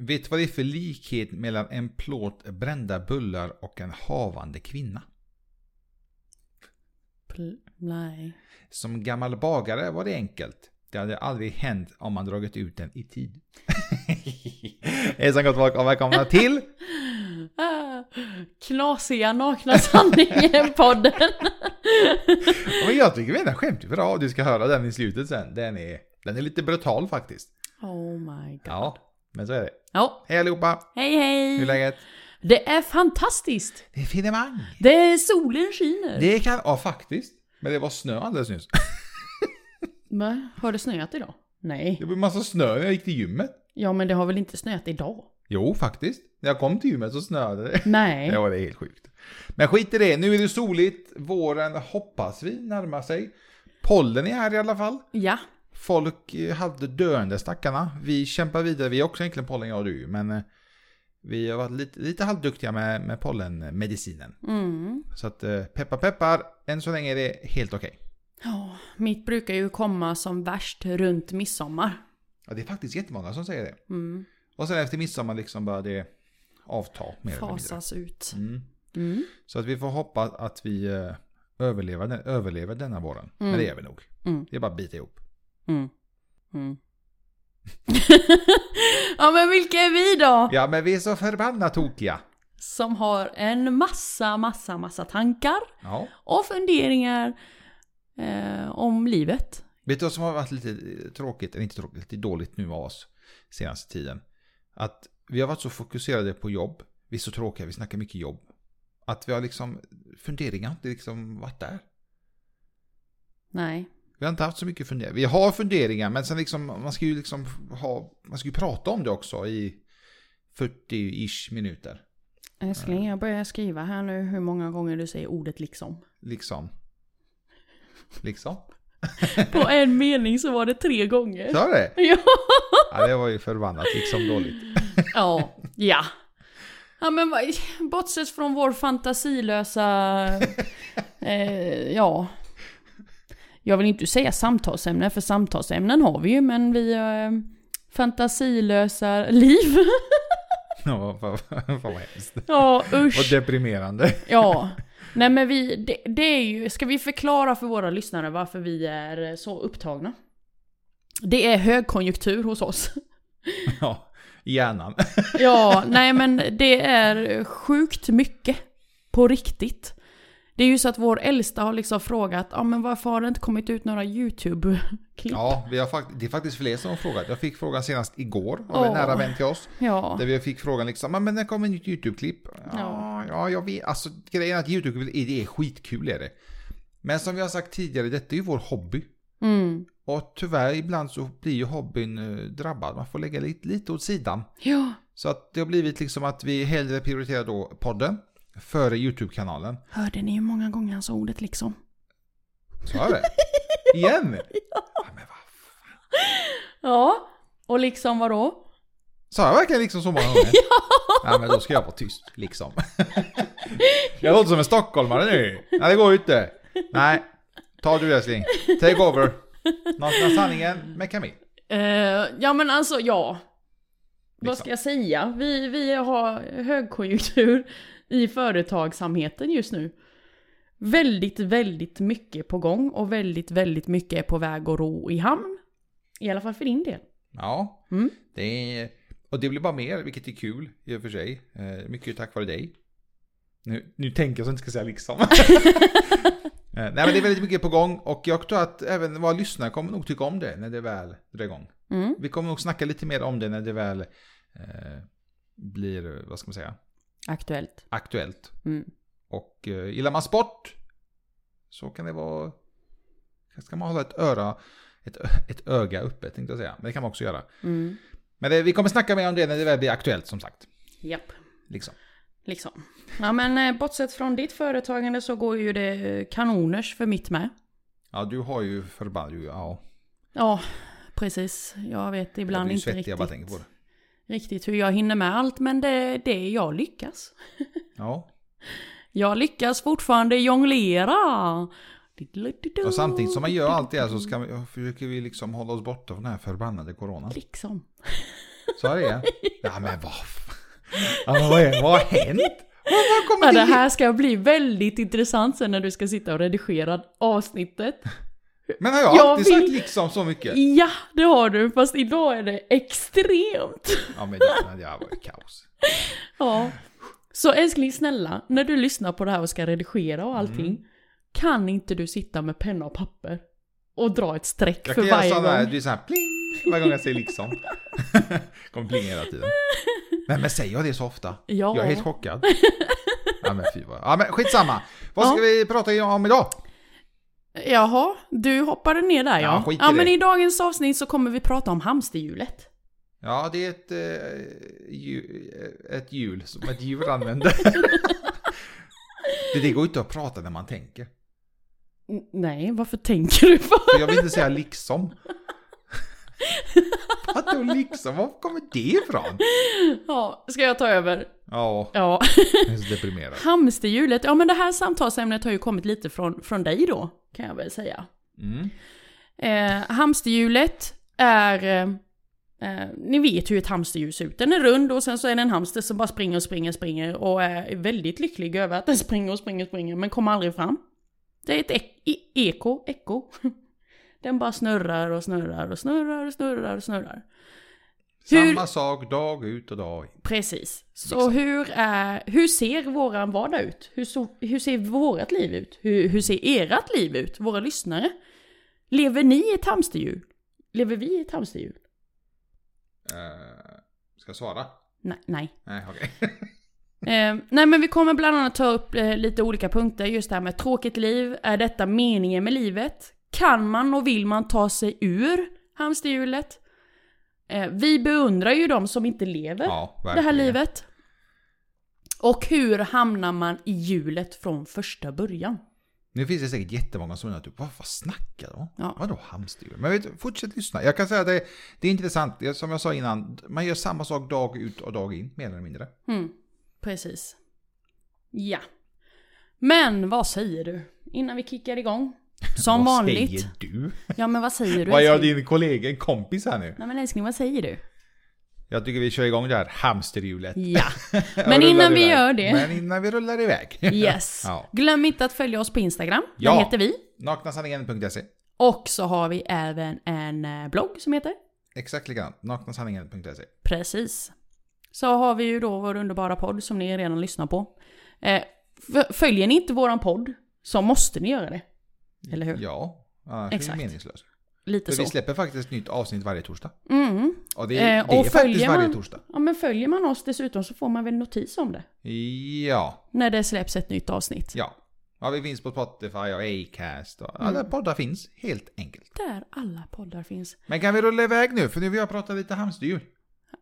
Vet du vad det är för likhet mellan en plåt brända bullar och en havande kvinna? Pl- nej. Som gammal bagare var det enkelt. Det hade aldrig hänt om man dragit ut den i tid. Hejsan gott folk och välkomna till Ah, knasiga nakna sanningen-podden. Och jag tycker mina skämt är bra. Du ska höra den i slutet sen. Den är, den är lite brutal faktiskt. oh my god. Ja, men så är det. Ja, Hej allihopa! hej hej. Hur är läget? Det är fantastiskt. Det är finemang. Det är solen skiner. Det kan, ja faktiskt. Men det var snö alldeles nyss. Va? Har det snöat idag? Nej. Det var massa snö när jag gick till gymmet. Ja, men det har väl inte snöat idag? Jo, faktiskt. När jag kom till gymmet så snöade det. Nej. Ja, det är helt sjukt. Men skit i det, nu är det soligt. Våren hoppas vi närmar sig. Pollen är här i alla fall. Ja. Folk hade döende stackarna. Vi kämpar vidare, vi är också egentligen pollen jag och du. Men eh, vi har varit lite, lite halvduktiga med, med pollenmedicinen. Mm. Så att eh, peppar peppar, än så länge är det helt okej. Ja, mitt brukar ju komma som värst runt midsommar. Ja, det är faktiskt jättemånga som säger det. Mm. Och sen efter midsommar liksom börjar det avta mer eller mindre. Fasas ut. Mm. Mm. Så att vi får hoppas att vi eh, överlever, överlever denna våren. Men det gör vi nog. Mm. Det är bara att bita ihop. Mm. Mm. ja, men vilka är vi då? Ja, men vi är så förbannat tokiga. Som har en massa, massa, massa tankar Ja. och funderingar eh, om livet. Vet du vad som har varit lite tråkigt, eller inte tråkigt, lite dåligt nu av oss senaste tiden? Att vi har varit så fokuserade på jobb. Vi är så tråkiga, vi snackar mycket jobb. Att vi har liksom, funderingar har inte liksom varit där. Nej. Vi har inte haft så mycket funderingar. Vi har funderingar, men sen liksom, man ska ju liksom ha, man ska ju prata om det också i 40-ish minuter. Älskling, jag börjar skriva här nu hur många gånger du säger ordet liksom. Liksom. Liksom. På en mening så var det tre gånger. Så det? Ja. Ja, det var ju förbannat liksom dåligt. Ja. Ja. Ja men bortsett från vår fantasilösa... Eh, ja. Jag vill inte säga samtalsämne, för samtalsämnen har vi ju, men vi... Eh, fantasilösa liv. Ja, fan fan vad hemskt. ja, Och usch. deprimerande. Ja. Nej men vi, det, det är ju, ska vi förklara för våra lyssnare varför vi är så upptagna? Det är högkonjunktur hos oss. Ja, hjärnan. Ja, nej men det är sjukt mycket. På riktigt. Det är ju så att vår äldsta har liksom frågat, ja men varför har det inte kommit ut några YouTube-klipp? Ja, vi har fakt- det är faktiskt fler som har frågat. Jag fick frågan senast igår av en Åh. nära vän till oss. Ja. Där vi fick frågan liksom, "Ja, men när kommer ett nytt YouTube-klipp? Ja, Ja. ja, jag vet. Alltså grejen är att YouTube är, det är skitkul är det. Men som vi har sagt tidigare, detta är ju vår hobby. Mm. Och tyvärr ibland så blir ju hobbyn eh, drabbad. Man får lägga lite, lite åt sidan. Ja. Så att det har blivit liksom att vi hellre prioriterar då podden före YouTube-kanalen. Hörde ni hur många gånger han sa ordet liksom? Så är det. Igen! Ja, men vad Ja. Och liksom vadå? Sa jag verkligen liksom så många gånger? ja. men då ska jag vara tyst, liksom. jag låter som en stockholmare nu. Nej, det går ju inte. Nej, ta du älskling. Take over. Nakna sanningen med Camille. Eh, ja men alltså ja. Vad Liksom. ska jag säga? Vi, vi har högkonjunktur i företagsamheten just nu. Väldigt, väldigt mycket på gång och väldigt, väldigt mycket är på väg att ro i hamn. I alla fall för din del. Ja, Mm. det är... Och det blir bara mer, vilket är kul i och för sig. Eh, mycket tack vare dig. Nu, nu tänker jag så jag inte ska säga liksom. Eh, Nej men det är väldigt mycket på gång och jag tror att även våra lyssnare kommer nog tycka om det när det väl drar igång. Mm. Vi kommer nog snacka lite mer om det när det väl eh, blir, vad ska man säga, Aktuellt. aktuellt. Mm. Och eh, gillar man sport så kan det vara, ska man hålla ett öra, ett, ett öga uppe tänkte jag säga. Men det kan man också göra. Mm. Men det, vi kommer snacka mer om det när det väl blir aktuellt som sagt. Japp. Liksom. Liksom. Ja men eh, bortsett från ditt företagande så går ju det eh, kanoners för mitt med. Ja, du har ju förbannat, ja. Ja, precis. Jag vet Jag ibland blir inte svettig riktigt, jag bara tänker på det. Riktigt hur jag hinner med allt men det, det jag lyckas. Ja. Jag lyckas fortfarande jonglera. Och samtidigt som man gör allt det här så ska vi, försöker vi liksom hålla oss borta från den här förbannade coronan. Liksom. Så är det Ja men vad men vad, är, vad har hänt? Vad, vad kommer Ja, det det här ska bli väldigt intressant sen när du ska sitta och redigera avsnittet. Men har jag, Jag alltid vill- sagt liksom så mycket? Ja, det har du, fast idag är det extremt. Ja men det, det har varit kaos. Ja. Så älskling snälla, när du lyssnar på det här och ska redigera och allting, Mm. kan inte du sitta med penna och papper och dra ett streck Jag för kan göra varje sådana här, gång? det är så här pling varje gång jag säger liksom. Kommer plinga hela tiden. Nej men säger jag det så ofta? Ja. Jag är helt chockad. Ja men fy vad... Ja men skitsamma. Vad ska Ja. vi prata om idag? Jaha, du hoppade ner där ja. Ja, ja men i dagens avsnitt så kommer vi prata om hamsterhjulet. Ja det är ett, eh, ju, ett hjul som ett djur använder. det, det går inte att prata när man tänker. N- Nej, varför tänker du på? För jag vill inte säga liksom. Vadå liksom? Var kommer det ifrån? Ja, ska jag ta över? Ja, Ja. jag är så deprimerad. Hamsterhjulet, ja men det här samtalsämnet har ju kommit lite från, från dig då, kan jag väl säga. Mm. Eh, hamsterhjulet är, eh, eh, ni vet hur ett hamsterhjul ser ut. Den är rund och sen så är det en hamster som bara springer och springer och springer och är väldigt lycklig över att den springer och springer och springer men kommer aldrig fram. Det är ett ek- eko, eko. Den bara snurrar och snurrar och snurrar och snurrar och snurrar. Hur- Samma sak dag ut och dag in. Precis. Så Liksom. hur, är, hur ser våran vardag ut? Hur, så, hur ser vårat liv ut? Hur, hur ser ert liv ut? Våra lyssnare? Lever ni i ett hamsterhjul? Lever vi i ett hamsterhjul? Eh, ska jag svara? Nej. nej. Nej, okej. Eh, nej men vi kommer bland annat ta upp eh, lite olika punkter. Just det här med tråkigt liv. Är detta meningen med livet? Kan man och vill man ta sig ur hamsterhjulet? Eh, vi beundrar ju de som inte lever Ja, det här livet. Och hur hamnar man i hjulet från första början? Nu finns det säkert jättemånga som undrar typ, vad, vad snackar de? Ja. Vadå hamsterhjul? Men vet, fortsätt lyssna. Jag kan säga att det, det är intressant. Som jag sa innan, man gör samma sak dag ut och dag in, mer eller mindre. Mm, precis. Ja. Men vad säger du? Innan vi kickar igång. Som vad vanligt. säger du? Ja men vad säger du Vad gör din kollega, en kompis här nu? Nej men älskling, vad säger du? Jag tycker vi kör igång det här hamsterhjulet. Ja. Men innan vi iväg. gör det. Men innan vi rullar iväg. Yes. ja. Glöm inte att följa oss på Instagram. Ja. Där heter vi. Naknasanningen.se Och så har vi även en eh, blogg som heter Exakt likadant. Naknasanningen.se Precis. Så har vi ju då vår underbara podd som ni redan lyssnar på. Eh, följer ni inte våran podd så måste ni göra det. Eller hur? Ja, annars är det meningslöst. Lite För så. vi släpper faktiskt nytt avsnitt varje torsdag. Mm. Och det, Eh, det är faktiskt följer varje man- torsdag. Ja men följer man oss dessutom så får man väl notis om det. Ja, När det släpps ett nytt avsnitt. ja. Ja, vi finns på Spotify och Acast och alla Mm. poddar finns, helt enkelt. Där alla poddar finns. Men kan vi rulla iväg nu? För nu vill jag prata lite hamsterhjul.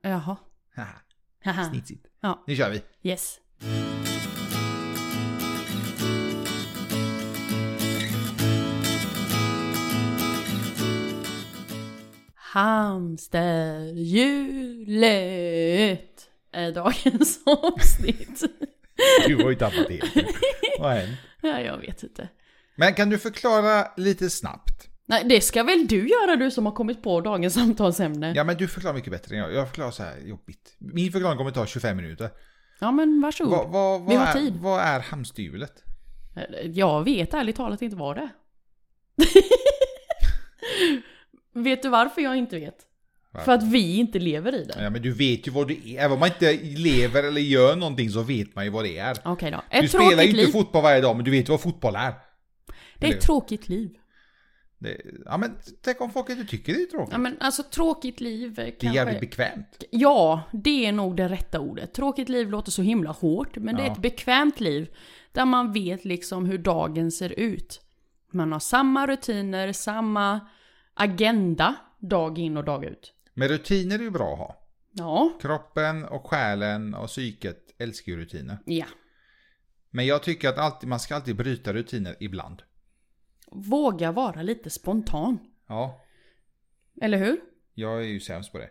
Jaha. Haha. Snitsigt. Ja. Nu kör vi. Yes. Hamsterhjulet är dagens avsnitt. Du har ju tappat det. Vad hänt? Ja, jag vet inte. Men kan du förklara lite snabbt? Nej, det ska väl du göra du som har kommit på dagens samtalsämne? Ja, Ja, men du förklarar mycket bättre än jag. Jag förklarar så här jobbigt. Min förklaring kommer ta 25 minuter. men varsågod. Vad, vad, vad, Vi har är, tid. vad är hamsterhjulet? Jag vet ärligt talat inte vad det är. vet du varför jag inte vet? För att vi inte lever i det. Ja, men du vet ju vad det är. Även om man inte lever eller gör någonting så vet man ju vad det är. Okej då. Du Ett spelar ju inte liv. fotboll varje dag, men du vet vad fotboll är. Det är ett tråkigt liv. Det, ja, men tänk om folk inte tycker det är tråkigt. Ja men alltså tråkigt liv eh, det är kanske... jävligt bekvämt. Ja, det är nog det rätta ordet. Tråkigt liv låter så himla hårt, men det är Ja. ett bekvämt liv. Där man vet liksom hur dagen ser ut. Man har samma rutiner, samma agenda dag in och dag ut. Men rutiner är ju bra att ha. Ja, Kroppen och själen och psyket älskar ju rutiner. ja. Men jag tycker att alltid, man ska alltid bryta rutiner ibland. Våga vara lite spontan. Ja, Eller hur? jag är ju sämst på det.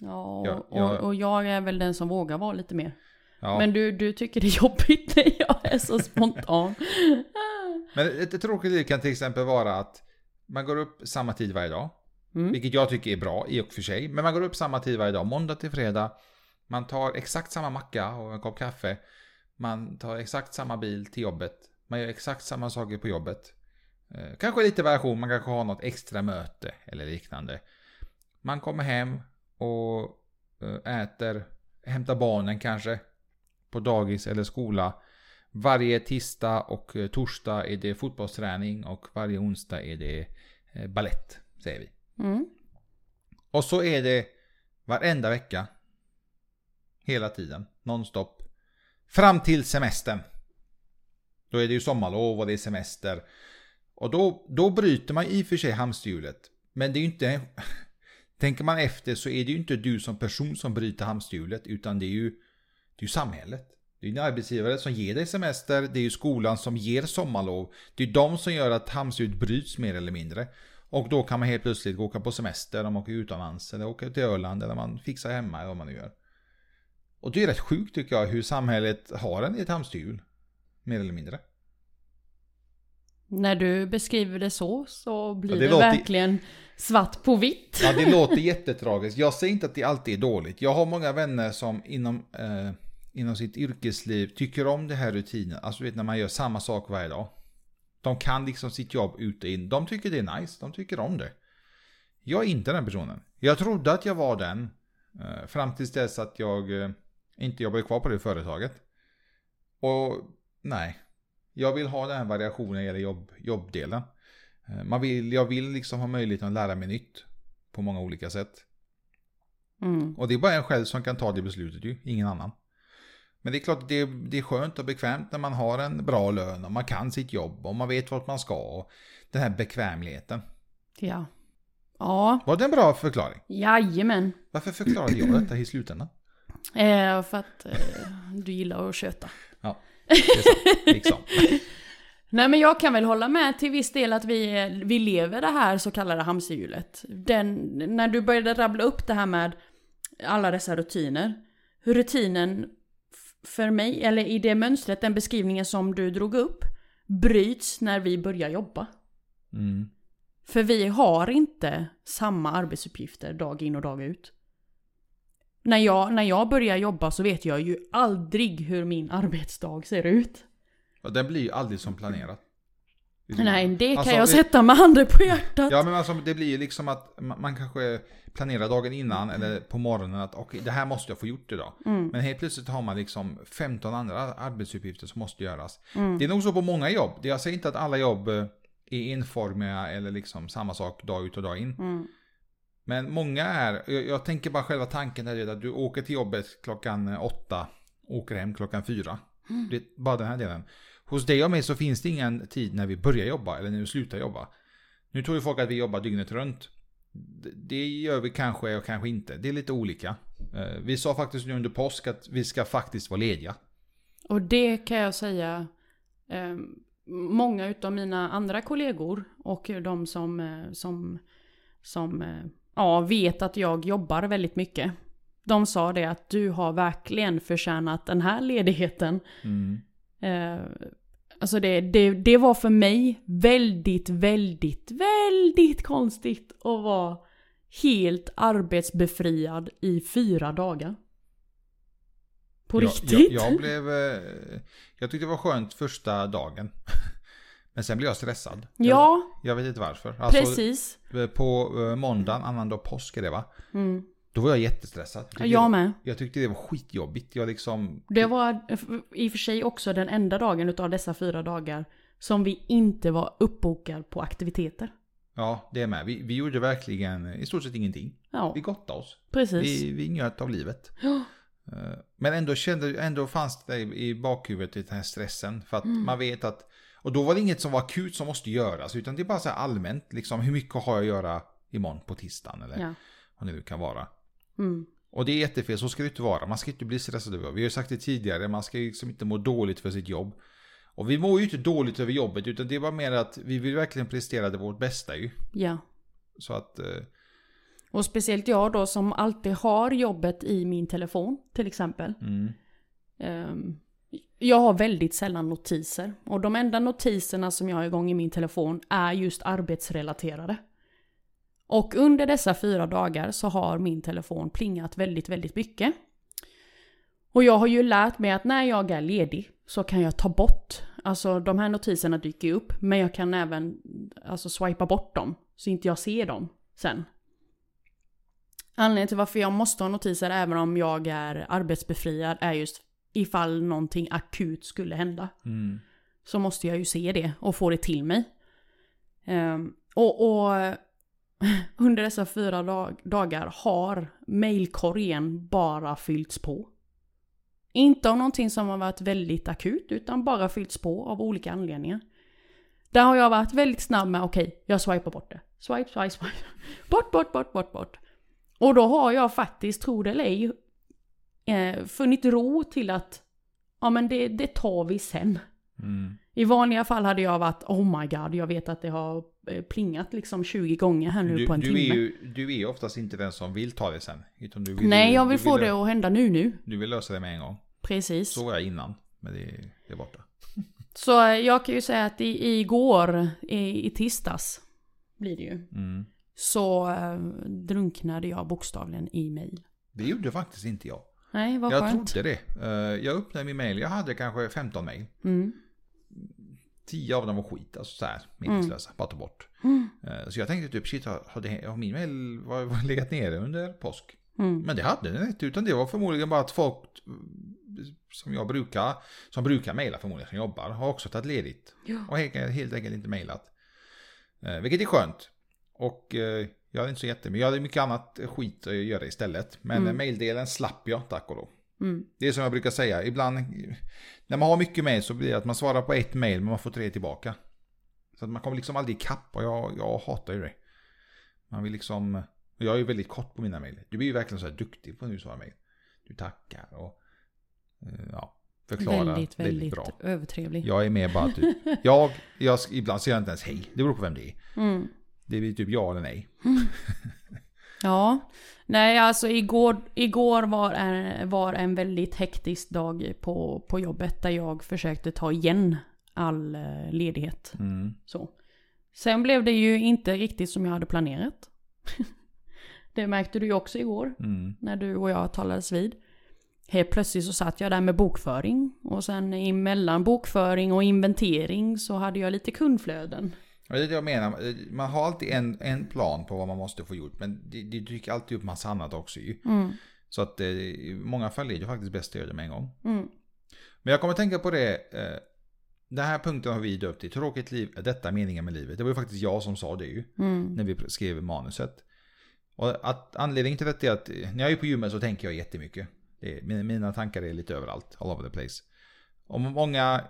Ja, och, jag- och jag är väl den som vågar vara lite mer. Ja. Men du, du tycker det är jobbigt när jag är så spontan. Men ett tråkigt liv kan till exempel vara att man går upp samma tid varje dag. Mm. Vilket jag tycker är bra i och för sig. Men man går upp samma tid varje dag, måndag till fredag. Man tar exakt samma macka och en kopp kaffe. Man tar exakt samma bil till jobbet. Man gör exakt samma saker på jobbet. Eh, kanske lite variation, man kanske har något extra möte eller liknande. Man kommer hem och eh, äter, hämtar barnen kanske på dagis eller skola. Varje tisdag och eh, torsdag är det fotbollsträning och varje onsdag är det eh, ballett, säger vi. Mm. Och så är det varenda vecka. Hela tiden, nonstop. Fram till semestern. Då är det ju sommarlov och det är semester. Och då, då bryter man i och för sig hamsterhjulet. Men det är ju inte... Tänker man efter så är det ju inte du som person som bryter hamsterhjulet. Utan det är ju, det är ju samhället. Det är en arbetsgivare som ger dig semester. Det är ju skolan som ger sommarlov. Det är de som gör att hamsterhjulet bryts mer eller mindre. Och då kan man helt plötsligt åka på semester, man åker utomlands, eller åka till Öland, eller man fixar hemma, eller vad man nu gör. Och det är rätt sjukt tycker jag, hur samhället har en i ett hamsterhjul. Mer eller mindre. När du beskriver det så, så blir Ja, det, det låter- verkligen svart på vitt. Ja, det låter jättetragiskt. Jag säger inte att det alltid är dåligt. Jag har många vänner som inom, eh, inom sitt yrkesliv tycker om det här rutinen. Alltså vet när man gör samma sak varje dag. De kan liksom sitt jobb ut och in. De tycker det är nice. De tycker om det. Jag är inte den personen. Jag trodde att jag var den. Eh, fram tills dess att jag eh, inte jobbade kvar på det företaget. Och nej. Jag vill ha den här variationen när det gäller jobb, jobbdelen. Eh, Man vill, jag vill liksom ha möjligheten att lära mig nytt. På många olika sätt. Mm. Och det är bara en själv som kan ta det beslutet ju, ingen annan. Men det är klart att det, det är skönt och bekvämt när man har en bra lön och man kan sitt jobb och man vet vart man ska. Och den här bekvämligheten. Ja. Ja, Var det en bra förklaring? jajamän. Varför förklarade jag detta i slutändan? Eh, för att eh, du gillar att köta. Ja, det. Liksom. Nej men jag kan väl hålla med till viss del att vi, vi lever det här så kallade hamsterhjulet. Den, när du började rabbla upp det här med alla dessa rutiner. Hur rutinen för mig, eller i det mönstret, den beskrivningen som du drog upp, bryts när vi börjar jobba. Mm. För vi har inte samma arbetsuppgifter dag in och dag ut. När jag, när jag börjar jobba så vet jag ju aldrig hur min arbetsdag ser ut. Och den blir ju aldrig som planerat. Nej, det kan Alltså, jag sätta med handen på hjärtat. Ja men alltså det blir ju liksom att man kanske planerar dagen innan eller på morgonen att okej det här måste jag få gjort idag. Mm. Men helt plötsligt har man liksom 15 andra arbetsuppgifter som måste göras. Mm. Det är nog så på många jobb. Jag säger inte att alla jobb eh, är enformiga eller liksom samma sak dag ut och dag in. Mm. Men många är, jag, jag tänker bara själva tanken där att du åker till jobbet klockan åtta, åker hem klockan fyra. Mm. Det är bara den här delen. Hos dig och mig så finns det ingen tid när vi börjar jobba eller när vi slutar jobba. Nu tror ju folk att vi jobbar dygnet runt. Det- gör vi kanske och kanske inte. Det är lite olika. Eh, Vi sa faktiskt nu under påsk att vi ska faktiskt vara lediga. Och det kan jag säga, eh, många utav mina andra kollegor och de som, eh, som, som eh, ja, vet att jag jobbar väldigt mycket. De sa det att du har verkligen förtjänat den här ledigheten. Mm. Eh, alltså det, det, det var för mig väldigt, väldigt, väldigt konstigt att vara helt arbetsbefriad i fyra dagar. På jag, riktigt? Jag, jag blev... eh, Jag tyckte det var skönt första dagen. Men sen blev jag stressad. ja, Jag, jag vet inte varför. Alltså, precis. På eh, måndagen, annandag påsk är det va? Mm. Då var jag jättestressad. Jag tyckte, Jag med. jag tyckte det var skitjobbigt. Jag liksom... Det var i och för sig också den enda dagen utav dessa fyra dagar som vi inte var uppbokad på aktiviteter. Ja, det är med. Vi, vi gjorde verkligen i stort sett ingenting. Ja, Vi gottade oss. precis. Vi, vi njöt av livet. Ja. Eh, Men ändå kände, ändå fanns det i bakhuvudet den här stressen. För att Mm. man vet att, och då var det inget som var akut som måste göras. Utan det är bara så allmänt, liksom hur mycket har jag att göra imorgon på tisdagen eller Ja. vad det nu kan vara. Mm. Och det är jättefel, så ska det inte vara. Man ska inte bli stressad över. Vi har ju sagt det tidigare, man ska liksom inte må dåligt för sitt jobb. Och vi mår ju inte dåligt över jobbet, utan det är bara mer att vi vill verkligen prestera det vårt bästa ju. ja. Så att, eh, Och speciellt jag då som alltid har jobbet i min telefon till exempel. mm, Ehm, jag har väldigt sällan notiser. Och de enda notiserna som jag har igång i min telefon är just arbetsrelaterade. Och under dessa fyra dagar så har min telefon plingat väldigt, väldigt mycket. Och jag har ju lärt mig att när jag är ledig så kan jag ta bort, alltså de här notiserna dyker upp, men jag kan även alltså swipa bort dem så inte jag ser dem sen. Anledningen till varför jag måste ha notiser även om jag är arbetsbefriad är just ifall någonting akut skulle hända. Mm. Så måste jag ju se det och få det till mig. Ehm, och, och under dessa fyra dag, dagar har mailkorgen bara fyllts på. Inte av någonting som har varit väldigt akut utan bara fyllts på av olika anledningar. Där har jag varit väldigt snabb med okej, okay, jag swipar bort det. Swipe, swipe, swipe. Bort, bort, bort, bort, bort. Och då har jag faktiskt, tro det eller ej, eh, funnit ro till att ja men det, det tar vi sen. Mm. I vanliga fall hade jag varit oh my god, jag vet att det har plingat liksom 20 gånger här nu Du, på en du, timme. är ju, du är ju oftast inte den som vill ta det sen. Utan du vill, Nej, jag vill få vill, det att hända nu nu. Du vill lösa det med en gång. Precis. Så var jag innan. Men det, det är borta. Så eh, jag kan ju säga att i, igår, i, i tisdags, blir det ju, Mm. så eh, drunknade jag bokstavligen i mail. Det gjorde faktiskt inte jag. Nej, vad jag skönt. trodde det. Eh, jag öppnade min mail. Jag hade kanske 15 mail. Mm. 10 av dem var skit. Alltså så här meningslösa. Bara ta bort. Mm. Eh, Så jag tänkte typ shit, har, det, har min mail var, legat nere under påsk? Mm. Men det hade den inte. Utan det var förmodligen bara att folk som jag brukar, som brukar mejla förmodligen, som jobbar, har också tagit ledigt. Ja. Och helt, helt enkelt inte mejlat. Eh, vilket är skönt. Och eh, jag hade inte så jättemycket, jag hade mycket annat skit att göra istället. Men Mm. mm. mejldelen slapp jag, tack och lov. Mm. Det är som jag brukar säga, ibland när man har mycket mejl så blir det att man svarar på ett mejl men man får tre tillbaka. Så att man kommer liksom aldrig ikapp och jag, jag hatar ju det. Man vill liksom, jag är ju väldigt kort på mina mejl. Du blir ju verkligen så här duktig på när du svarar mejl. Du tackar och eh, ja, förklarar Väldigt, väldigt bra. övertrevlig. Jag är med bara typ, jag, jag, ibland säger jag inte ens hej. Det beror på vem det är. Mm. Det blir typ ja eller nej. Ja, nej alltså igår, igår var, en, var en väldigt hektisk dag på, på jobbet där jag försökte ta igen all eh, ledighet. Mm. Så. Sen blev det ju inte riktigt som jag hade planerat. det märkte du ju också igår Mm. när du och jag talades vid. Helt plötsligt så satt jag där med bokföring och sen emellan bokföring och inventering så hade jag lite kundflöden. Det är det jag menar. Man har alltid en, en plan på vad man måste få gjort. Men det, det dyker alltid upp massa annat också ju. Mm, Så att eh, i många fall är det faktiskt bäst att göra det med en gång. mm, Men jag kommer att tänka på det. Eh, den här punkten har vi döpt till Tråkigt liv, är detta meningen med livet? Det var ju faktiskt jag som sa det ju. mm, När vi skrev manuset. Och att anledningen till detta är att när jag är på gymmet så tänker jag jättemycket. Det är, mina tankar är lite överallt, all over the place. Och många,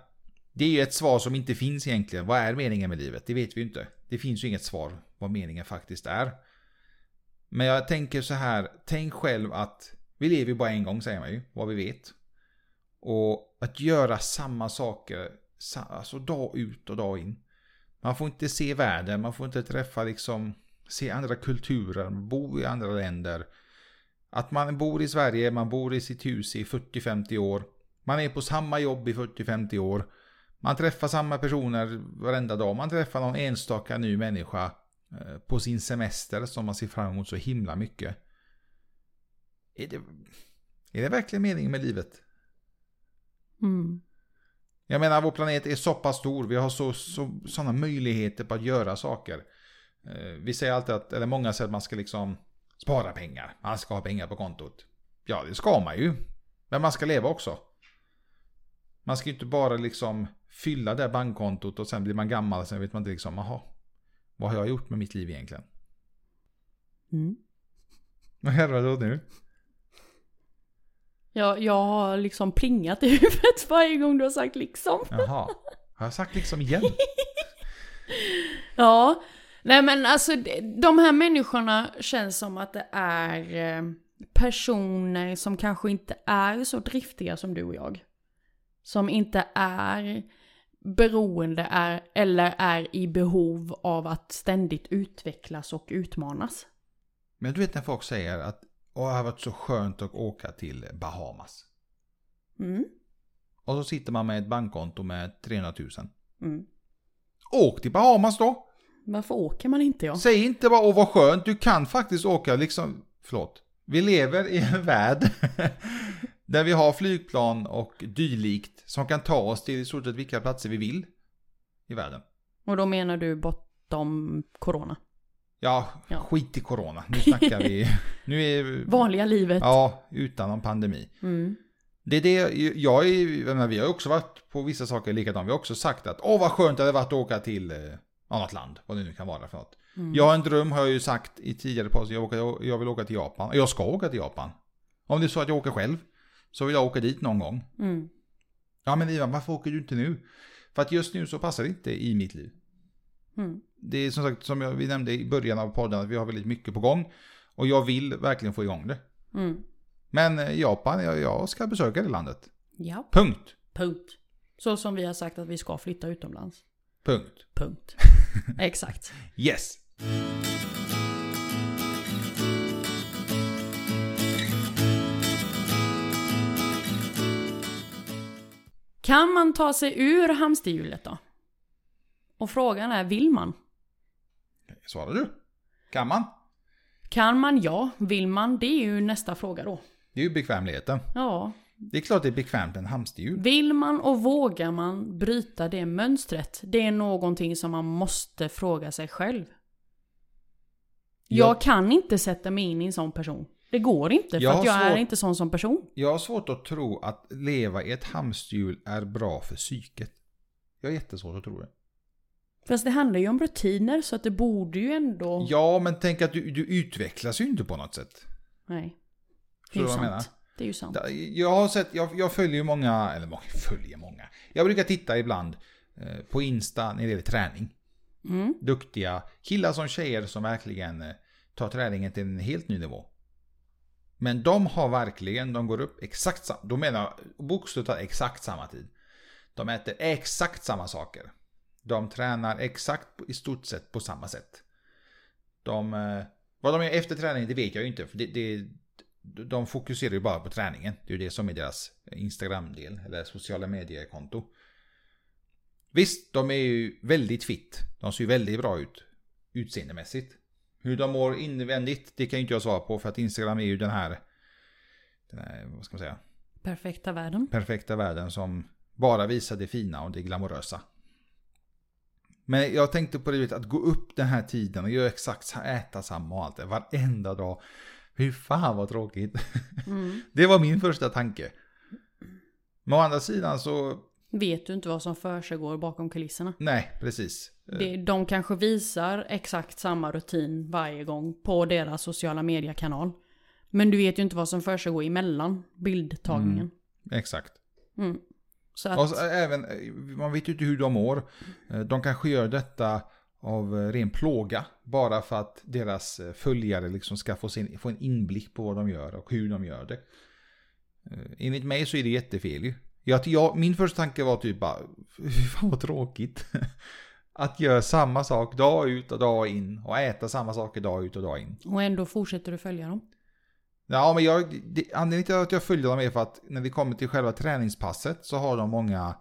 det är ju ett svar som inte finns egentligen. Vad är meningen med livet? Det vet vi ju inte. Det finns ju inget svar vad meningen faktiskt är. Men jag tänker så här, tänk själv att vi lever ju bara en gång säger man ju, vad vi vet. Och att göra samma saker, alltså dag ut och dag in. Man får inte se världen, man får inte träffa liksom, se andra kulturer, bo i andra länder. Att man bor i Sverige, man bor i sitt hus i 40-50 år. Man är på samma jobb i 40-50 år. Man träffar samma personer varenda dag. Man träffar någon enstaka ny människa eh, på sin semester som man ser fram emot så himla mycket. Är det, är det verkligen meningen med livet? mm. Jag menar, vår planet är så pass stor. Vi har så, så, sådana möjligheter på att göra saker. Eh, Vi säger alltid att, eller många säger att man ska liksom spara pengar. Man ska ha pengar på kontot. Ja, det ska man ju. Men man ska leva också. Man ska ju inte bara liksom fylla det bankkontot och sen blir man gammal och sen vet man inte liksom, jaha, vad har jag gjort med mitt liv egentligen? Mm. Vad är det då nu? Jag, jag har liksom plingat i huvudet varje gång du har sagt liksom. Jaha, har jag sagt liksom igen? Ja, nej men alltså de här människorna känns som att det är eh, personer som kanske inte är så driftiga som du och jag. Som inte är beroende är, eller är i behov av att ständigt utvecklas och utmanas. Men du vet när folk säger att det har varit så skönt att åka till Bahamas. Mm, Och så sitter man med ett bankkonto med 300 000. mm, Åk till Bahamas då! Varför åker man inte ja? Säg inte bara åh vad skönt, du kan faktiskt åka liksom, förlåt. Vi lever i en värld där vi har flygplan och dylikt som kan ta oss till i stort sett vilka platser vi vill i världen. Och då menar du bortom corona? Ja, Ja. skit i corona. Nu snackar vi. Nu är Vanliga livet? Ja, utan någon pandemi. Mm. Det är det, jag är, menar, vi har också varit på vissa saker likadant. Vi har också sagt att åh vad skönt det hade varit att åka till eh, annat land. Vad det nu kan vara för något. Mm. Jag har en dröm har jag ju sagt i tidigare podd. Jag, åker, jag vill åka till Japan. Jag ska åka till Japan. Om det är så att jag åker själv. Så vill jag åka dit någon gång. Mm. Ja men Ivan, varför åker du inte nu? För att just nu så passar det inte i mitt liv. Mm. Det är som sagt, som jag, vi nämnde i början av podden, att vi har väldigt mycket på gång. Och jag vill verkligen få igång det. Mm. Men eh, Japan, jag, jag ska besöka det landet. Ja, Punkt. punkt. Så som vi har sagt att vi ska flytta utomlands. Punkt. Punkt. Exakt. Yes. Kan man ta sig ur hamsterhjulet då? Och frågan är, vill man? Svarar du? Kan man? Kan man ja, vill man? Det är ju nästa fråga då. Det är ju bekvämligheten. Ja, Det är klart det är bekvämt med en hamsterhjul. vill man och vågar man bryta det mönstret? Det är någonting som man måste fråga sig själv. Jag Ja. kan inte sätta mig in i en sån person. Det går inte, för Jag jag är svårt- inte sån som person. Jag har svårt att tro att leva i ett hamsterhjul är bra för psyket. Jag har jättesvårt att tro det. Fast det handlar ju om rutiner, så att det borde ju ändå... Ja, men tänk att du, du utvecklas ju inte på något sätt. Nej. Det är ju jag menar? sant. Det är ju sant. Jag har sett, jag, jag följer ju många, eller många, följer många. Jag brukar titta ibland eh, på Insta när det gäller träning. Mm. Duktiga killar som tjejer som verkligen eh, tar träningen till en helt ny nivå. Men de har verkligen, de går upp exakt samma, de menar bokstavligt talat exakt samma tid. De äter exakt samma saker. De tränar exakt i stort sett på samma sätt. De, eh, vad de gör efter träningen det vet jag ju inte. För det, det, de fokuserar ju bara på träningen. Det är ju det som är deras Instagram-del, eller sociala medier-konto. Visst, de är ju väldigt fit. De ser ju väldigt bra ut utseendemässigt. Hur de mår invändigt, det kan ju inte jag svara på för att Instagram är ju den här, den här vad ska man säga, Perfekta världen. perfekta världen som bara visar det fina och det glamorösa. Men jag tänkte på det att gå upp den här tiden och göra exakt äta samma och allt det varenda dag. Hur fan vad tråkigt. Mm. Det var min första tanke. Men å andra sidan så, Vet du inte vad som försiggår bakom kulisserna? nej precis. Det, de kanske visar exakt samma rutin varje gång på deras sociala mediekanal. Men du vet ju inte vad som försiggår emellan bildtagningen. Exakt. Mm. Så att, Och så, även, man vet ju inte hur de mår. Eh, De kanske gör detta av eh, ren plåga. Bara för att deras eh, följare liksom ska få, sin, få en inblick på vad de gör och hur de gör det. Enligt mig så är det jättefel ju. Jag, jag, min första tanke var typ bara, fan vad tråkigt. Att göra samma sak dag ut och dag in och äta samma saker dag ut och dag in. och ändå fortsätter du följa dem. Ja, men jag, det, anledningen till att jag följer dem är för att när vi kommer till själva träningspasset så har de många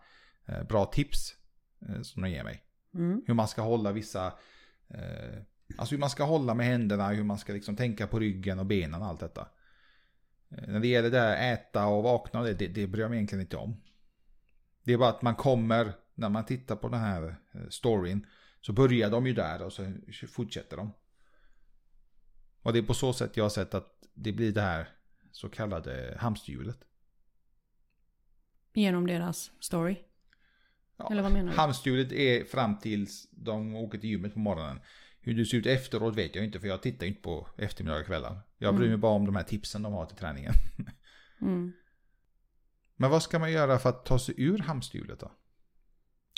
eh, bra tips eh, som de ger mig. Mm. Hur man ska hålla vissa, eh, alltså hur man ska hålla med händerna, hur man ska liksom tänka på ryggen och benen och allt detta. Eh, när det gäller det här äta och vakna, det, det, det bryr jag mig egentligen inte om. Det är bara att man kommer, när man tittar på den här eh, storyn, så börjar de ju där och så fortsätter de. Och det är på så sätt jag har sett att det blir det här så kallade hamsterhjulet. Genom deras story. Ja, Eller vad menar du? Hamsterhjulet är fram tills de åker till gymmet på morgonen. Hur det ser ut efteråt vet jag inte för jag tittar inte på eftermiddagar och kvällar. Jag bryr mig bara om de här tipsen de har till träningen. Mm. Men vad ska man göra för att ta sig ur hamsterhjulet då?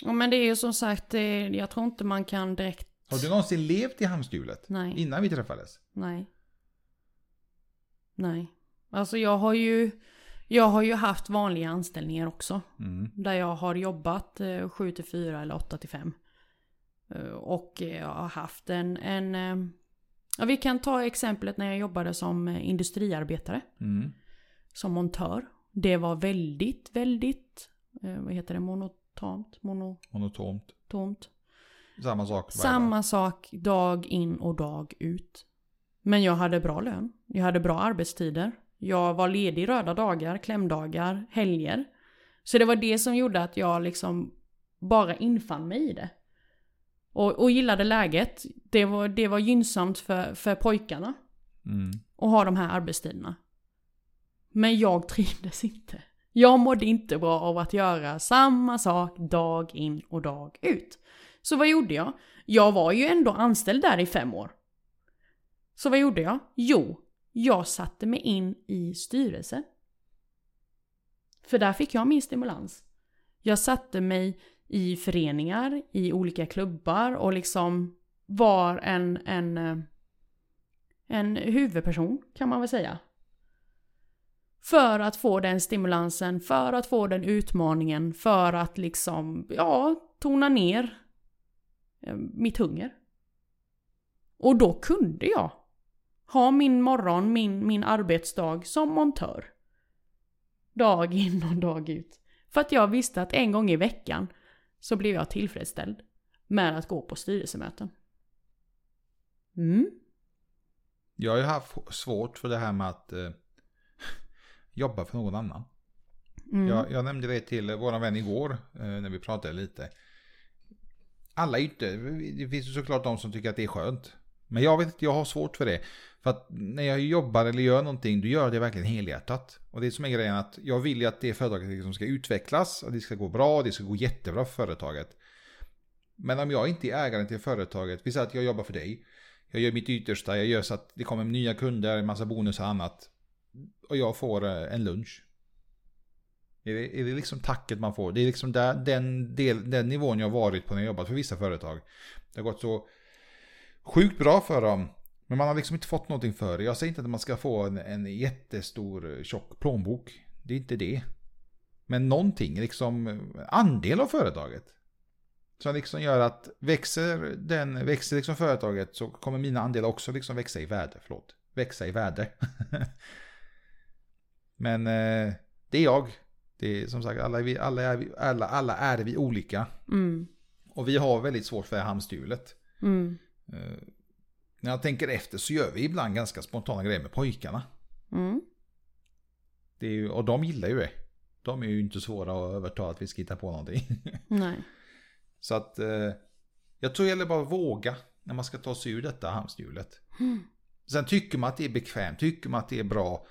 Ja, men det är ju som sagt, det, jag tror inte man kan direkt... Har du någonsin levt i hamsterhjulet? Nej. Innan vi träffades? Nej. Nej. Alltså jag har ju... Jag har ju haft vanliga anställningar också. Mm. Där jag har jobbat eh, 7 till 4 eller 8 till 5. Eh, Och eh, jag har haft en... en eh, ja, vi kan ta exemplet när jag jobbade som industriarbetare. Mm. Som montör. Det var väldigt, väldigt... Vad heter det? Monotomt? Monotont. Monotont. Samma sak Samma dag. sak dag in och dag ut. Men jag hade bra lön. Jag hade bra arbetstider. Jag var ledig röda dagar, klämdagar, helger. Så det var det som gjorde att jag liksom bara infann mig i det. Och, och gillade läget. Det var, det var gynnsamt för, för pojkarna Mm. att ha de här arbetstiderna. Men jag trivdes inte. Jag mådde inte bra av att göra samma sak dag in och dag ut. Så vad gjorde jag? Jag var ju ändå anställd där i fem år. Så vad gjorde jag? Jo, jag satte mig in i styrelse. För där fick jag min stimulans. Jag satte mig i föreningar, i olika klubbar och liksom var en, en, eh, en huvudperson kan man väl säga. För att få den stimulansen, för att få den utmaningen, för att liksom, ja, tona ner eh, mitt hunger. Och då kunde jag ha min morgon, min, min arbetsdag som montör. Dag in och dag ut. För att jag visste att en gång i veckan så blev jag tillfredsställd med att gå på styrelsemöten. Mm. Jag har ju haft svårt för det här med att eh, jobba för någon annan. Mm. Jag, jag nämnde det till vår vän igår eh, när vi pratade lite. Alla är inte, det finns ju såklart de som tycker att det är skönt. Men jag vet inte, jag har svårt för det. För att när jag jobbar eller gör någonting, då gör jag det verkligen helhjärtat. Och det är som är grejen att jag vill ju att det företaget liksom ska utvecklas, och det ska gå bra, och det ska gå jättebra för företaget. Men om jag inte är ägaren till företaget, vi säger att jag jobbar för dig. Jag gör mitt yttersta, jag gör så att det kommer nya kunder, en massa bonus och annat. Och jag får eh, en lunch. Är det, är det liksom tacket man får? Det är liksom där, den, del, den nivån jag har varit på när jag jobbat för vissa företag. Det har gått så sjukt bra för dem. Men man har liksom inte fått någonting för det. Jag säger inte att man ska få en, en jättestor eh, tjock plånbok. Det är inte det. Men någonting, liksom andel av företaget. Som liksom gör att växer, den, växer liksom företaget så kommer mina andelar också liksom växa i värde. Förlåt. Växa i värde. Men eh, det är jag. Det är som sagt, alla är vi, alla är vi, alla, alla är vi olika. Mm. Och vi har väldigt svårt för hamsterhjulet. Mm. Eh, när jag tänker efter så gör vi ibland ganska spontana grejer med pojkarna. Mm. Det är ju, och de gillar ju det. De är ju inte svåra att övertala att vi ska hitta på någonting. Nej. så att eh, jag tror det gäller bara att våga när man ska ta sig ur detta hamsterhjulet. Mm. Sen tycker man att det är bekvämt, tycker man att det är bra.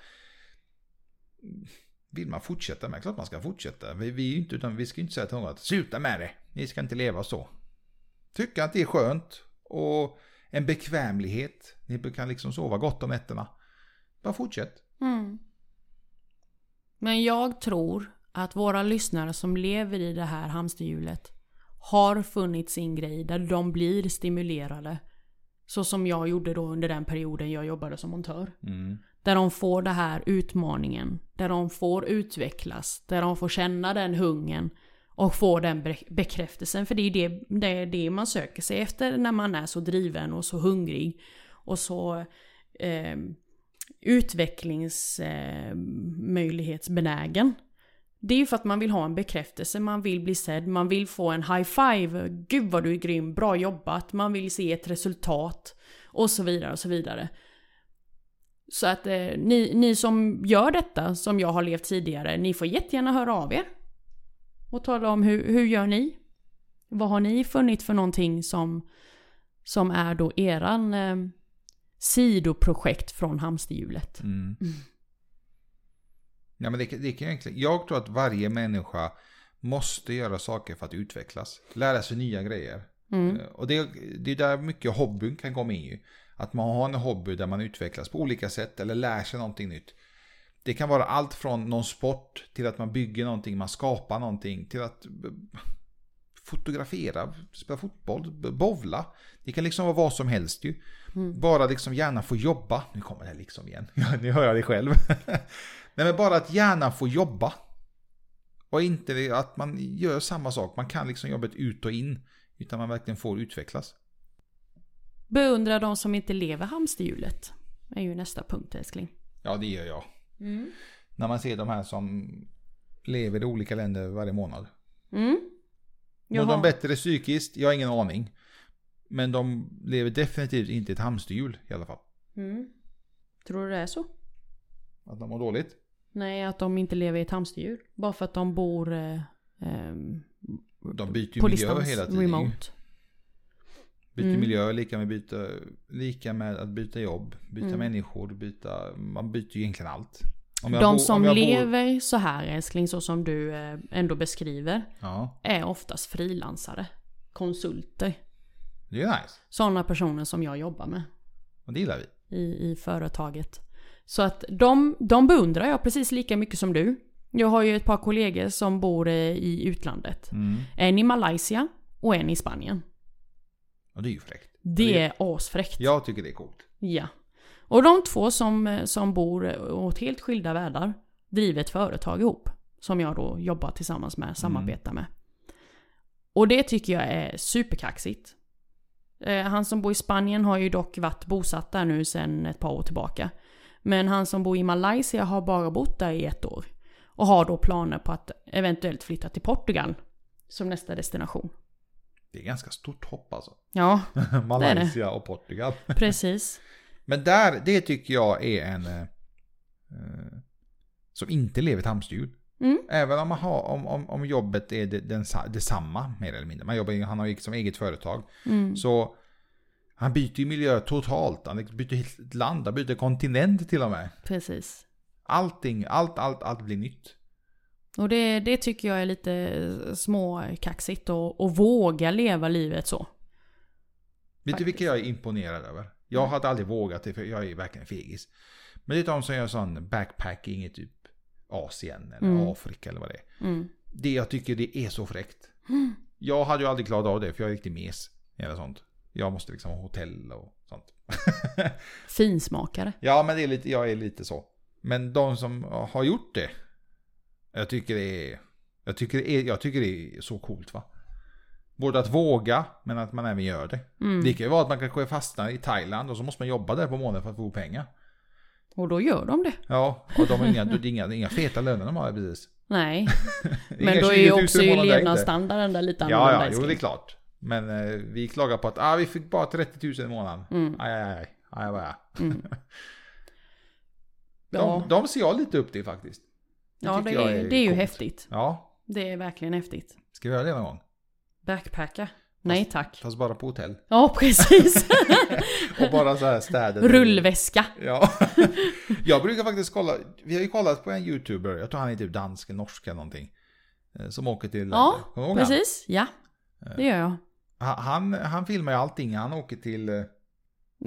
Vill man fortsätta med, klart man ska fortsätta. Vi, vi, inte, utan vi ska ju inte säga till någon att sluta med det. Ni ska inte leva så. Tycker att det är skönt och en bekvämlighet. Ni kan liksom sova gott om nätterna. Bara fortsätt. Mm. Men jag tror att våra lyssnare som lever i det här hamsterhjulet har funnit sin grej där de blir stimulerade. Så som jag gjorde då under den perioden jag jobbade som montör. Mm. Där de får det här utmaningen. Där de får utvecklas. Där de får känna den hungern. Och få den bekräftelsen. För det är det, det är det man söker sig efter när man är så driven och så hungrig. Och så eh, utvecklingsmöjlighetsbenägen. Ehm, det är ju för att man vill ha en bekräftelse, man vill bli sedd, man vill få en high five. Gud vad du är grym, bra jobbat. Man vill se ett resultat. Och så vidare och så vidare. Så att eh, ni, ni som gör detta, som jag har levt tidigare, ni får jättegärna höra av er. Och tala om hur, hur gör ni? Vad har ni funnit för någonting som, som är då eran eh, sidoprojekt från hamsterhjulet? Mm. Ja, men det, det kan egentligen, jag tror att varje människa måste göra saker för att utvecklas. Lära sig nya grejer. Mm. Eh, Och det, det är där mycket hobbyn kan komma in ju. Att man har en hobby där man utvecklas på olika sätt eller lär sig någonting nytt. Det kan vara allt från någon sport till att man bygger någonting, man skapar någonting, till att fotografera, spela fotboll, bovla. Det kan liksom vara vad som helst ju. Mm. Bara liksom gärna få jobba. Nu kommer det liksom igen. Nu hör jag det själv. Nej men bara att gärna få jobba. Och inte att man gör samma sak. Man kan liksom jobbet ut och in. Utan man verkligen får utvecklas. Beundra de som inte lever hamsterhjulet. är ju nästa punkt älskling. Ja det gör jag. Mm. När man ser de här som lever i olika länder varje månad. Mm. Mår de bättre psykiskt? Jag har ingen aning. Men de lever definitivt inte i ett hamsterhjul i alla fall. Mm. Tror du det är så? Att de mår dåligt. Nej, att de inte lever i ett hamsterhjul. Bara för att de bor eh, ehm, De byter ju miljö hela tiden. remote. Byter Mm. miljö lika med, byta, lika med att byta jobb, byta Mm. människor, byta, man byter ju egentligen allt. De bor- som om jag bor- lever så här älskling, så som du eh, ändå beskriver, Ja, är oftast frilansare. Konsulter. det är nice. Sådana personer som jag jobbar med Och det gillar vi. i, i företaget. Så att de, de beundrar jag precis lika mycket som du. Jag har ju ett par kollegor som bor eh, i utlandet. Mm. En i Malaysia och en i Spanien. Och det är ju fräckt. Det är asfräckt. Jag tycker det är coolt. Ja. Och de två som, som bor åt helt skilda världar driver ett företag ihop. Som jag då jobbar tillsammans med, samarbetar med. Och det tycker jag är superkaxigt. Eh, Han som bor i Spanien har ju dock varit bosatt där nu sedan ett par år tillbaka. Men han som bor i Malaysia har bara bott där i ett år. Och har då planer på att eventuellt flytta till Portugal. Som nästa destination. Det är ganska stort hopp alltså. Ja, Malaysia och Portugal. precis. Men där, det tycker jag är en... Eh, eh, som inte lever ett hamsterhjul. Mm. Även om, man har, om, om, om jobbet är det, den, detsamma mer eller mindre. Man jobbar, han har ju som eget företag. Mm. Så han byter ju miljö totalt. Han byter helt land, han byter kontinent till och med. Precis. Allting, allt, allt, allt blir nytt. Och det, det tycker jag är lite småkaxigt och, och våga leva livet så. Vet du vilka jag är imponerad över? Jag hade aldrig vågat det för jag är verkligen fegis. Men det är de som gör sån backpacking i typ Asien eller Mm. Afrika eller vad det är. Mm. Det jag tycker det är så fräckt. Jag hade ju aldrig klarat av det för jag är riktigt mes. Eller sånt. Jag måste liksom ha hotell och sånt. Finsmakare. ja men det är lite, jag är lite så. Men de som har gjort det. Jag tycker det är, jag tycker det är, jag tycker det är så coolt va. Både att våga men att man även gör det. Mm. Det kan ju vara att man kanske fastnar i Thailand och så måste man jobba där på månaden för att få pengar. Och då gör de det. Ja, och de har inga, det är inga, inga feta löner de har precis. Nej. Men då är 20 ju 000 också ju levnadsstandarden där lite Ja, annorlunda. ja, jo älskling. det är klart. Men eh, vi klagar på att ah, vi fick bara 30 000 i månaden. Mm. Aj, aj, aj. aj, aj, aj. Mm. De, Ja, de ser jag lite upp till faktiskt. Ja det, jag är, det är ju coolt. häftigt. Ja, Det är verkligen häftigt. ska vi göra det någon gång? Backpacka? Nej tack. Fast bara på hotell. Ja, precis. Och bara så här städer. Rullväska. Ja. jag brukar faktiskt kolla. Vi har ju kollat på en youtuber. Jag tror han är typ dansk norsk eller någonting. eh, Som åker till... Ja, ihåg han? Precis, ja. Det gör jag. Han, han, filmar ju allting. Han åker till... eh,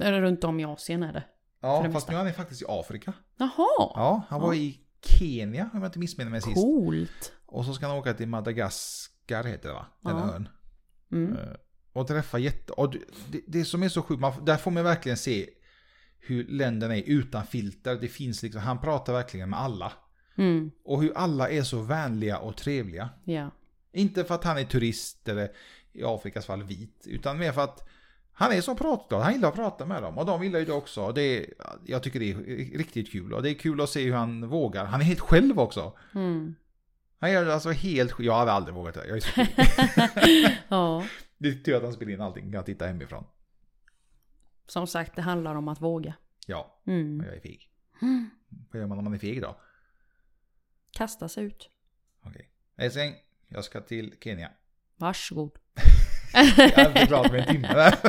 runt om i Asien är det. Ja, fast mesta. nu är han är faktiskt i Afrika. Jaha, Ja, han var Ja. i Kenya om jag inte missminner mig sist. coolt. Och så ska han åka till Madagaskar heter det va? Den Ja. ön. Mm. Eh, Och träffa jätte... Och det, det, det som är så sjukt, man, där får man verkligen se hur länderna är utan filter. Det finns liksom, han pratar verkligen med alla. Mm. Och hur alla är så vänliga och trevliga. Ja. Inte för att han är turist eller i Afrikas fall vit. Utan mer för att han är så pratglad. Han gillar att prata med dem. Och de gillar ju det också. Det är, jag tycker det är riktigt kul. Och det är kul att se hur han vågar. Han är helt själv också. Mm. Han det alltså helt. Jag hade aldrig vågat det. Jag är så ja. Det är tur att han spelar in allting. Jag tittar hemifrån. Som sagt, det handlar om att våga. Ja, Mm. jag är feg. Vad gör man om man är feg då? Kasta sig ut. Okej. Älskling, jag ska till Kenya. Varsågod. Jag inte pratat med en timme.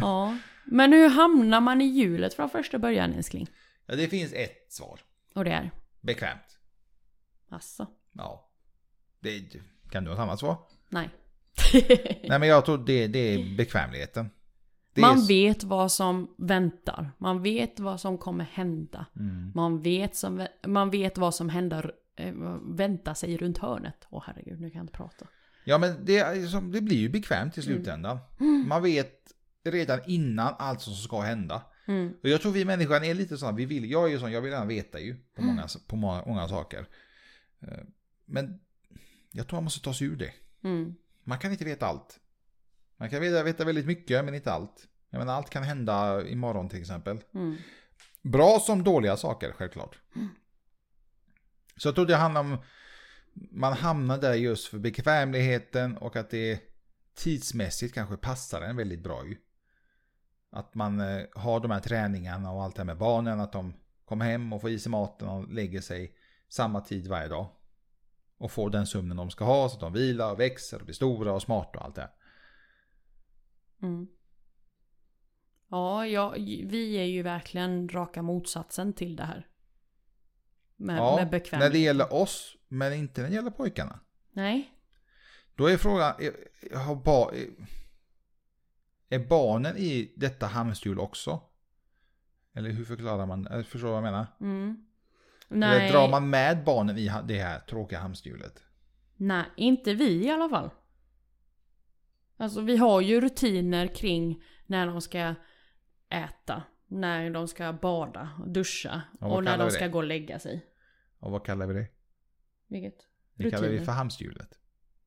Ja. Men hur hamnar man i hjulet från första början älskling? Ja, det finns ett svar. Och det är? Bekvämt. Asså? Ja. Det, kan du ha annat svar? Nej. Nej men jag tror det, det är bekvämligheten. Det man är, vet vad som väntar. Man vet vad som kommer hända. Mm. Man, vet som, man vet vad som händer, eh, väntar sig runt hörnet. Åh herregud, nu kan jag inte prata. Ja men det, det blir ju bekvämt i slutändan. Man vet redan innan allt som ska hända. Mm. Och jag tror vi människan är lite sådana, vi vill, jag är ju sån, jag vill gärna veta ju på många, på många, många saker. Eh, Men jag tror man måste ta sig ur det. Mm. Man kan inte veta allt. Man kan veta, veta väldigt mycket men inte allt. Jag menar allt kan hända imorgon till exempel. Mm. Bra som dåliga saker självklart. Så jag tror det handlar om man hamnar där just för bekvämligheten och att det tidsmässigt kanske passar en väldigt bra ju. Att man eh, har de här träningarna och allt det här med barnen, att de kommer hem och får i sig maten och lägger sig samma tid varje dag. Och får den sömnen de ska ha så att de vilar och växer och blir stora och smarta och allt det här. Mm. Ja, ja, vi är ju verkligen raka motsatsen till det här. Med, Ja, med bekvämlighet. när det gäller oss, men inte när det gäller pojkarna. Nej. Då är frågan, är, har ba, är, barnen i detta hamsterhjul också? Eller hur förklarar man? Eller Förstår du vad jag menar? Mm. Eller Nej. drar man med barnen i det här tråkiga hamsterhjulet? Nej, inte vi i alla fall. Alltså vi har ju rutiner kring när de ska äta, när de ska bada, duscha vad och när de ska gå och lägga sig. Och vad kallar vi det? Vilket? Det kallar vi för hamsterhjulet.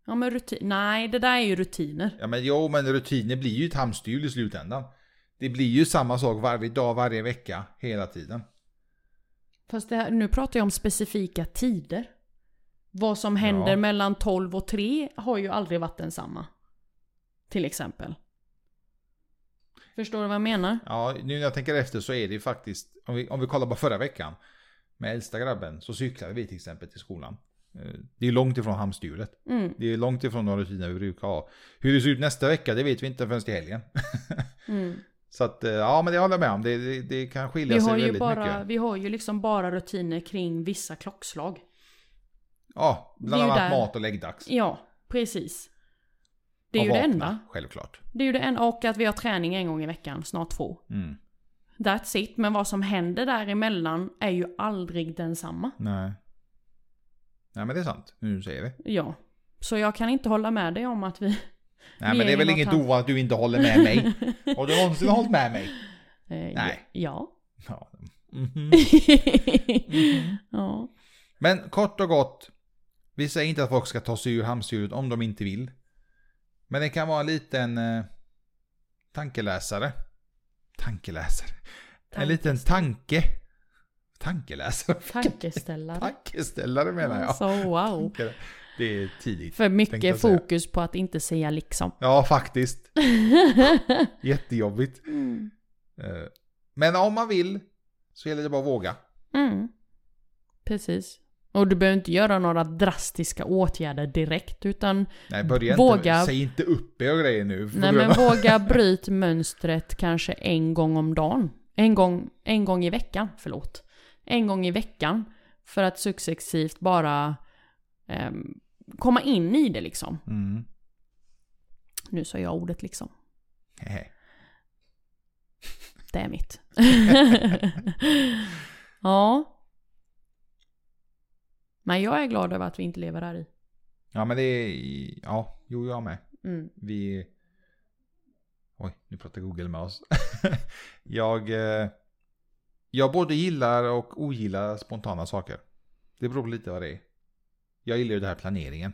Ja men rutin... Nej, det där är ju rutiner. Ja men jo, men rutiner blir ju ett hamsterhjul i slutändan. Det blir ju samma sak varje dag, varje vecka, hela tiden. Fast här, nu pratar jag om specifika tider. Vad som händer Ja. mellan 12 och 3 har ju aldrig varit densamma. Till exempel. Förstår du vad jag menar? Ja, nu när jag tänker efter så är det ju faktiskt, om vi, om vi kollar på förra veckan, med äldsta grabben, så cyklade vi till exempel till skolan. Det är långt ifrån hamsterhjulet. Mm, Det är långt ifrån de rutiner vi brukar ha. Hur det ser ut nästa vecka, det vet vi inte förrän till helgen. mm. Så att, eh, ja men det håller jag med om. Det, det, det kan skilja Vi sig väldigt bara, mycket. vi har ju liksom bara rutiner kring vissa klockslag. Ja, Det bland annat där- mat och läggdags. Ja, precis. Det är Och ju det vakna, enda. Självklart. Det är ju det enda. Och att vi har träning en gång i veckan, snart två. Mm. That's it. Men vad som händer däremellan är ju aldrig densamma. Nej. Nej men det är sant, nu säger det. Ja. Så jag kan inte hålla med dig om att vi... Nej Vi men det är väl inget han- ovanligt att du inte håller med mig. Har du någonsin hållit med mig? Eh, Nej. Ja. Ja. Mhm. ja. Men kort och gott. Vi säger inte att folk ska ta sig ur hamsterhjulet om de inte vill. Men det kan vara en liten eh, tankeläsare. Tankeläsare. En liten tanke. Tankeläsare. Tankeställare. Tankeställare menar jag. Så wow. Det är tidigt. För mycket fokus på att inte säga liksom. Ja, faktiskt. Jättejobbigt. Mm. Eh, Men om man vill så gäller det bara att våga. Mm. Precis. Och du behöver inte göra några drastiska åtgärder direkt utan Nej, börja Våga. inte. Säg inte upp er och grejer nu. Nej men våga bryt mönstret kanske en gång om dagen. En gång, en gång i veckan, förlåt. En gång i veckan. För att successivt bara ehm, komma in i det liksom. Mm. Nu sa jag ordet liksom. Hehe. Det är mitt. ja. Men jag är glad över att vi inte lever där i. Ja, men det är... Ja, jo, jag med. Mm. Vi... Oj, nu pratar Google med oss. jag... eh, Jag både gillar och ogillar spontana saker. Det beror lite vad det är. Jag gillar ju den här planeringen.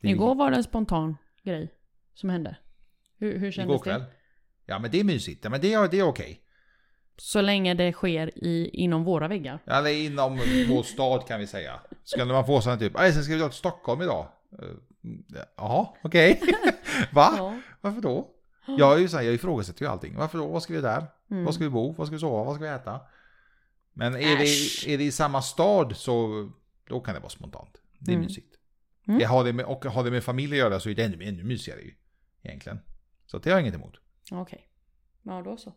Det Igår var det en spontan grej som hände. Hur, hur kändes Igår kväll. det? Ja, men det är mysigt. Ja, men det är, det är okej. Så länge det sker i, inom våra väggar. Eller inom vår stad kan vi säga. Skulle man få sådana typ, nej sen ska vi dra till Stockholm idag. Eh, Jaha, okej. Va? Ja. Varför då? Jag är ju så här, jag ifrågasätter ju allting. Varför då? Vad ska vi där? Mm. Var ska vi bo? Var ska vi sova? Vad ska vi äta? Men är Äsch. det, är det i samma stad så då kan det vara spontant. Det är Mm. mysigt. Mm. Det har det med, och har det med familj att göra så är det ännu, ännu mysigare ju. Egentligen. Så det har jag inget emot. Okej. Ja, då så.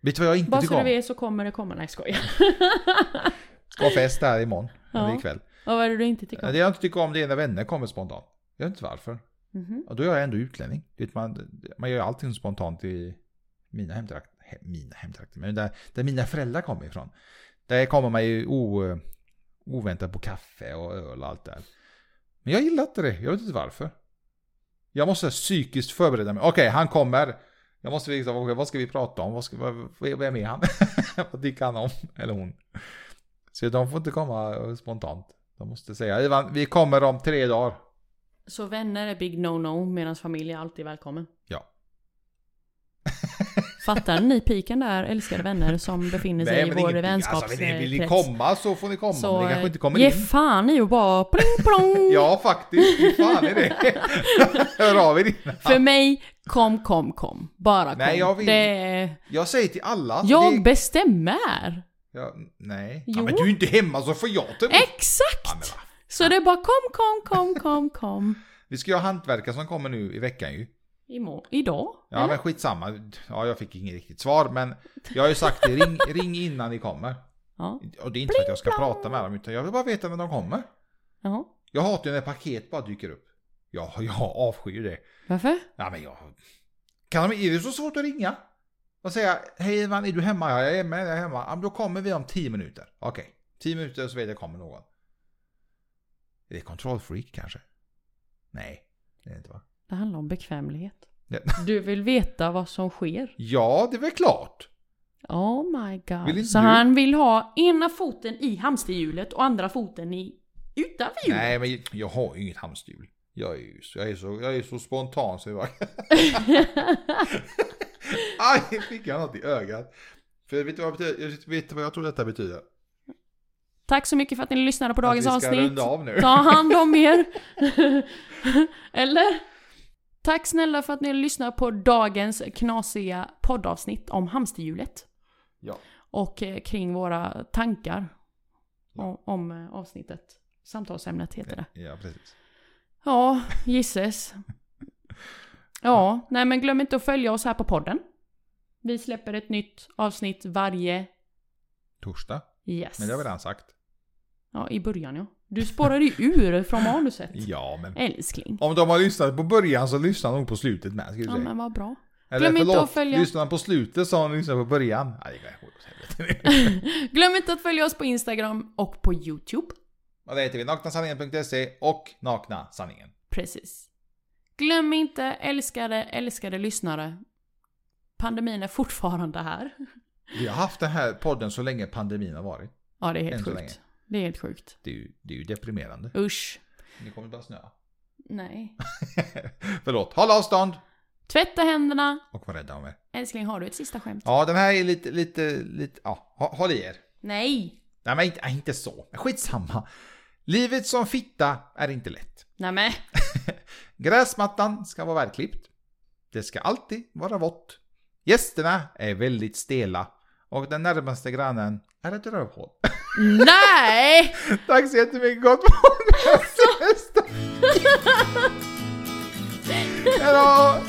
Vet du vad jag inte Bara tycker så du om? vet så kommer det komma. Nej, skojar. Ska fest där imorgon. Ja. Eller ikväll. Och vad är det du inte tycker om? Det jag inte tycker om det är när vänner kommer spontant. Jag vet inte varför. Mhm. Och då är jag ändå utlänning. Man, man gör allting spontant i mina hemtrakter. He, mina hemtrakter, men där, där mina föräldrar kommer ifrån. Där kommer man ju o, oväntat på kaffe och öl och allt där. Men jag gillar inte det. Jag vet inte varför. Jag måste psykiskt förbereda mig. Okej, han kommer. Jag måste veta okej, vad ska vi prata om? Vad ska, vad, vem är han? vad tycker han om? Eller hon? Så de får inte komma spontant. De måste säga Ivan, vi kommer om tre dagar. Så vänner är big no-no medan familj är alltid välkommen. Ja. Fattar ni piken där, älskade vänner som befinner sig i men vår ingenting. vänskapskrets? Alltså, vill, vill ni komma så får ni komma, Så men ni kanske inte kommer ge in. fan i och bara pling plong. Ja, faktiskt. Hur fan är det? Hör av er innan. För mig, kom, kom, kom. Bara kom. Nej, jag vill- Det. Jag säger till alla. Jag det... bestämmer. ja, nej. Ja, men du är inte hemma så får jag ta emot. Exakt! Ja. Så det är bara kom, kom, kom, kom, kom. Vi ska ju ha hantverkare som kommer nu i veckan ju. Idag? Ja eller? men skitsamma. Ja jag fick inget riktigt svar men jag har ju sagt det, ring, ring innan ni kommer. Ja. Och det är inte för att jag ska prata med dem utan jag vill bara veta när de kommer. Jaha. Jag hatar ju när paket bara dyker upp. Jag, jag avskyr det. Varför? Ja men jag... Kan de, är det så svårt att ringa? Och säga hej Ivan, är du hemma? Ja jag är med, jag är hemma. Ja, då kommer vi om 10 minuter. Okej, 10 minuter så vet jag kommer någon. Är det kontrollfreak kanske? Nej, det är det inte va? Det handlar om bekvämlighet. Ja. Du vill veta vad som sker. Ja, det är väl klart. Oh my god. Så du? han vill ha ena foten i hamsterhjulet och andra foten i utanför hjulet. Nej, men jag har ju inget hamsterhjul. Jag är ju så, jag är så, jag är så spontan så jag Aj, fick jag något i ögat. För vet du vad, betyder? Jag vet vad jag tror detta betyder? Tack så mycket för att ni lyssnade på dagens avsnitt. Ta hand om er. Eller? Tack snälla för att ni lyssnar på dagens knasiga poddavsnitt om hamsterhjulet. Ja. Och eh, kring våra tankar om eh, avsnittet. Samtalsämnet heter det. Ja, precis. Ja, gisses. Ja, nej men glöm inte att följa oss här på podden. Vi släpper ett nytt avsnitt varje... Torsdag. Yes. Men det har vi redan sagt. Ja, i början ja. Du spårade ju ur från manuset. Ja, men Älskling. om de har lyssnat på början så lyssnar de nog på slutet med. Ska vi Ja säga. men vad bra. Eller glöm inte förlåt, att följa- lyssnar på slutet så har de lyssnat på början. Nej, det. Glöm inte att följa oss på Instagram och på YouTube. Och det heter vi naknasanningen.se och Nakna Sanningen. Precis. Glöm inte, älskade, älskade lyssnare. Pandemin är fortfarande här. Vi har haft den här podden så länge pandemin har varit. Ja, det är helt sjukt. Det är helt sjukt. Det är ju, det är ju deprimerande. Usch. Ni kommer bara snöa. Nej. Förlåt, håll avstånd Tvätta händerna. och var rädda om er. Älskling, har du ett sista skämt? Ja, den här är lite, lite, lite, ja, hå- håll i er. Nej. Nej, men inte, inte så. Men skitsamma. Livet som fitta är inte lätt. Nämen. Gräsmattan ska vara välklippt. Det ska alltid vara vått. Gästerna är väldigt stela. Och den närmaste grannen är ett rövhål. Nej! Tack så jättemycket, gott på Hejdå!